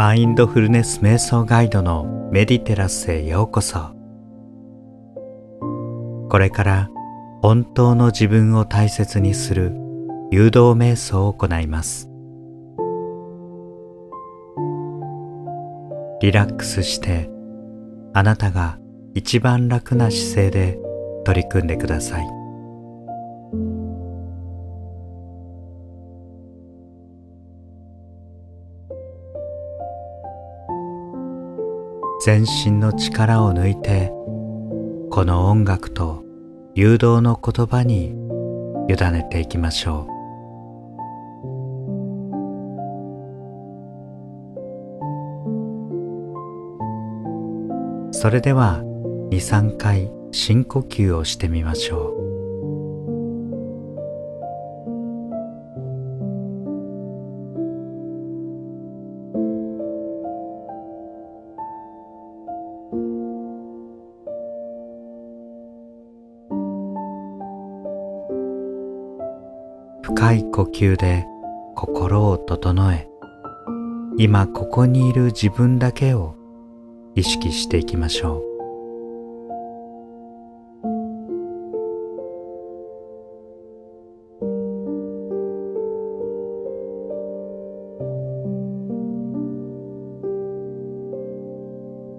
マインドフルネス瞑想ガイドのメディテラスへようこそ。これから本当の自分を大切にする誘導瞑想を行います。リラックスしてあなたが一番楽な姿勢で取り組んでください。全身の力を抜いてこの音楽と誘導の言葉に委ねていきましょう。それでは23回深呼吸をしてみましょう。深い呼吸で心を整え今ここにいる自分だけを意識していきましょう。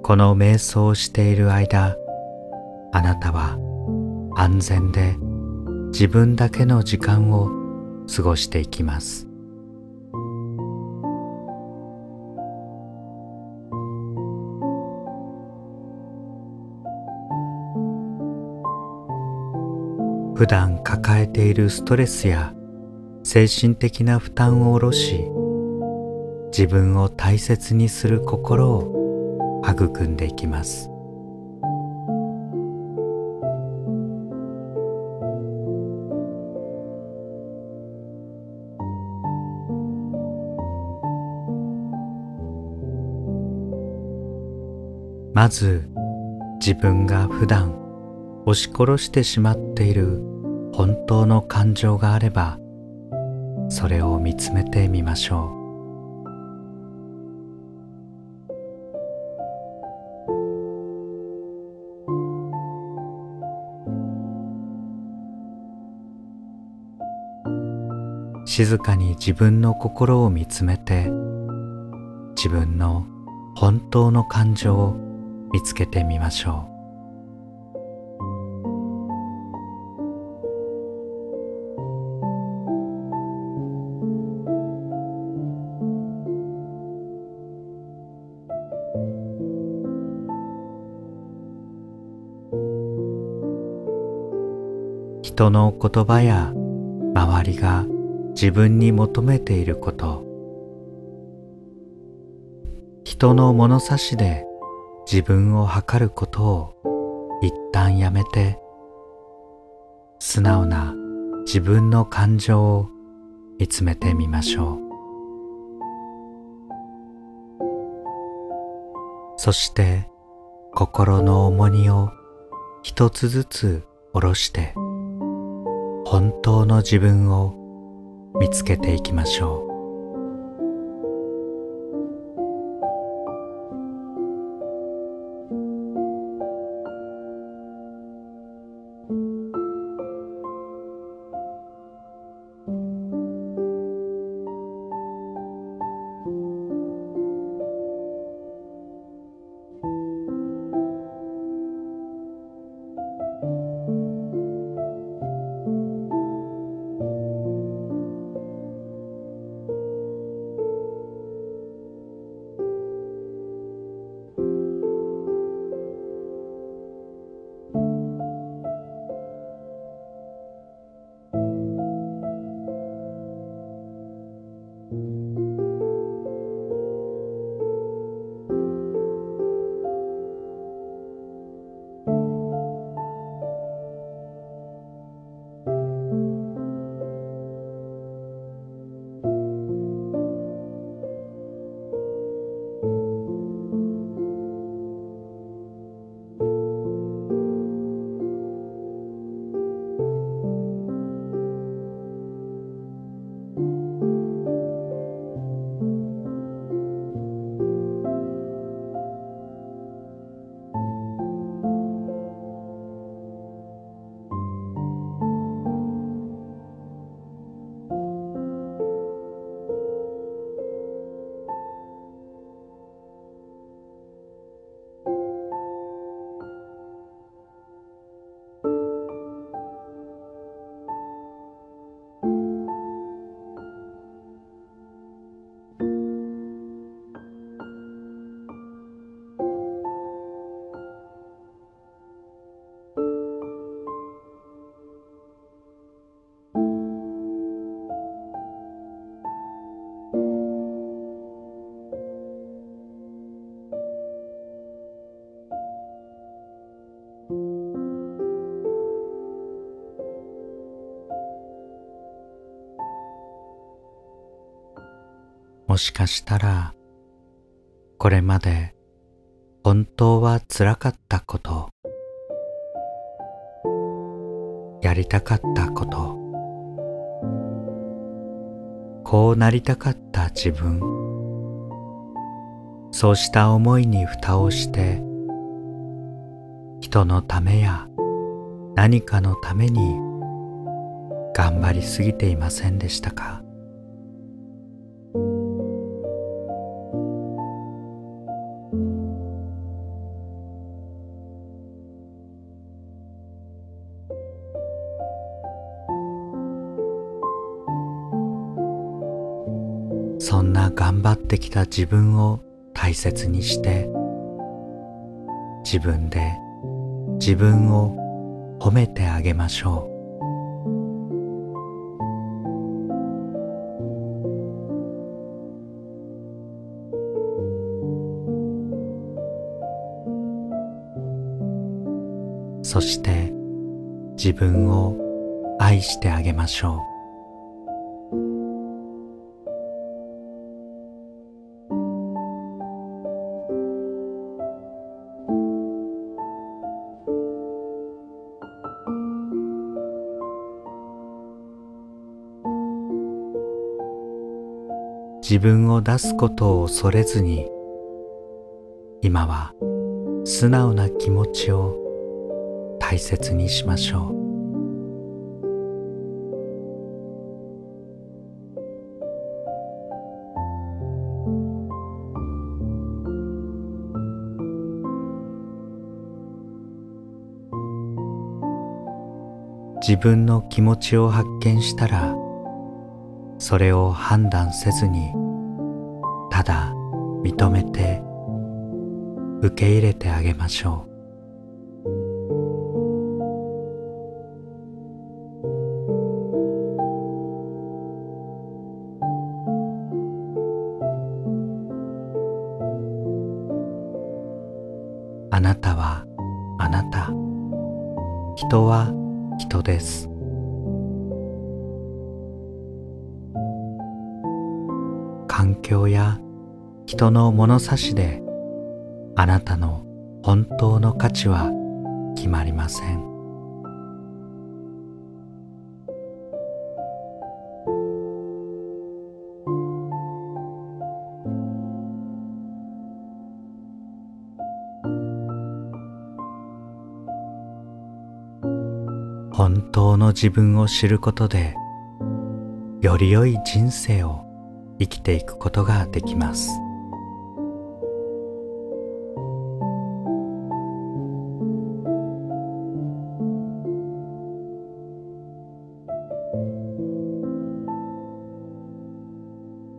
この瞑想をしている間あなたは安全で自分だけの時間を過ごしていきます。普段抱えているストレスや精神的な負担を下ろし自分を大切にする心を育んでいきます。まず自分が普段押し殺してしまっている本当の感情があればそれを見つめてみましょう。静かに自分の心を見つめて自分の本当の感情を見つけてみましょう。人の言葉や周りが自分に求めていること。人の物差しで自分を測ることを一旦やめて素直な自分の感情を見つめてみましょう。そして心の重荷を一つずつ下ろして本当の自分を見つけていきましょう。もしかしたらこれまで本当はつらかったことやりたかったことこうなりたかった自分そうした思いに蓋をして人のためや何かのために頑張りすぎていませんでしたか？そんな頑張ってきた自分を大切にして自分で自分を褒めてあげましょう。そして自分を愛してあげましょう。分を出すことを恐れずに今は素直な気持ちを大切にしましょう。自分の気持ちを発見したらそれを判断せずにただ認めて受け入れてあげましょう。境や人の物差しであなたの本当の価値は決まりません。本当の自分を知ることでより良い人生を生きていくことができます。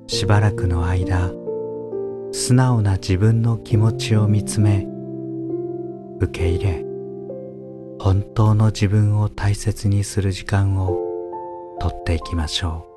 しばらくの間素直な自分の気持ちを見つめ受け入れ本当の自分を大切にする時間をとっていきましょう。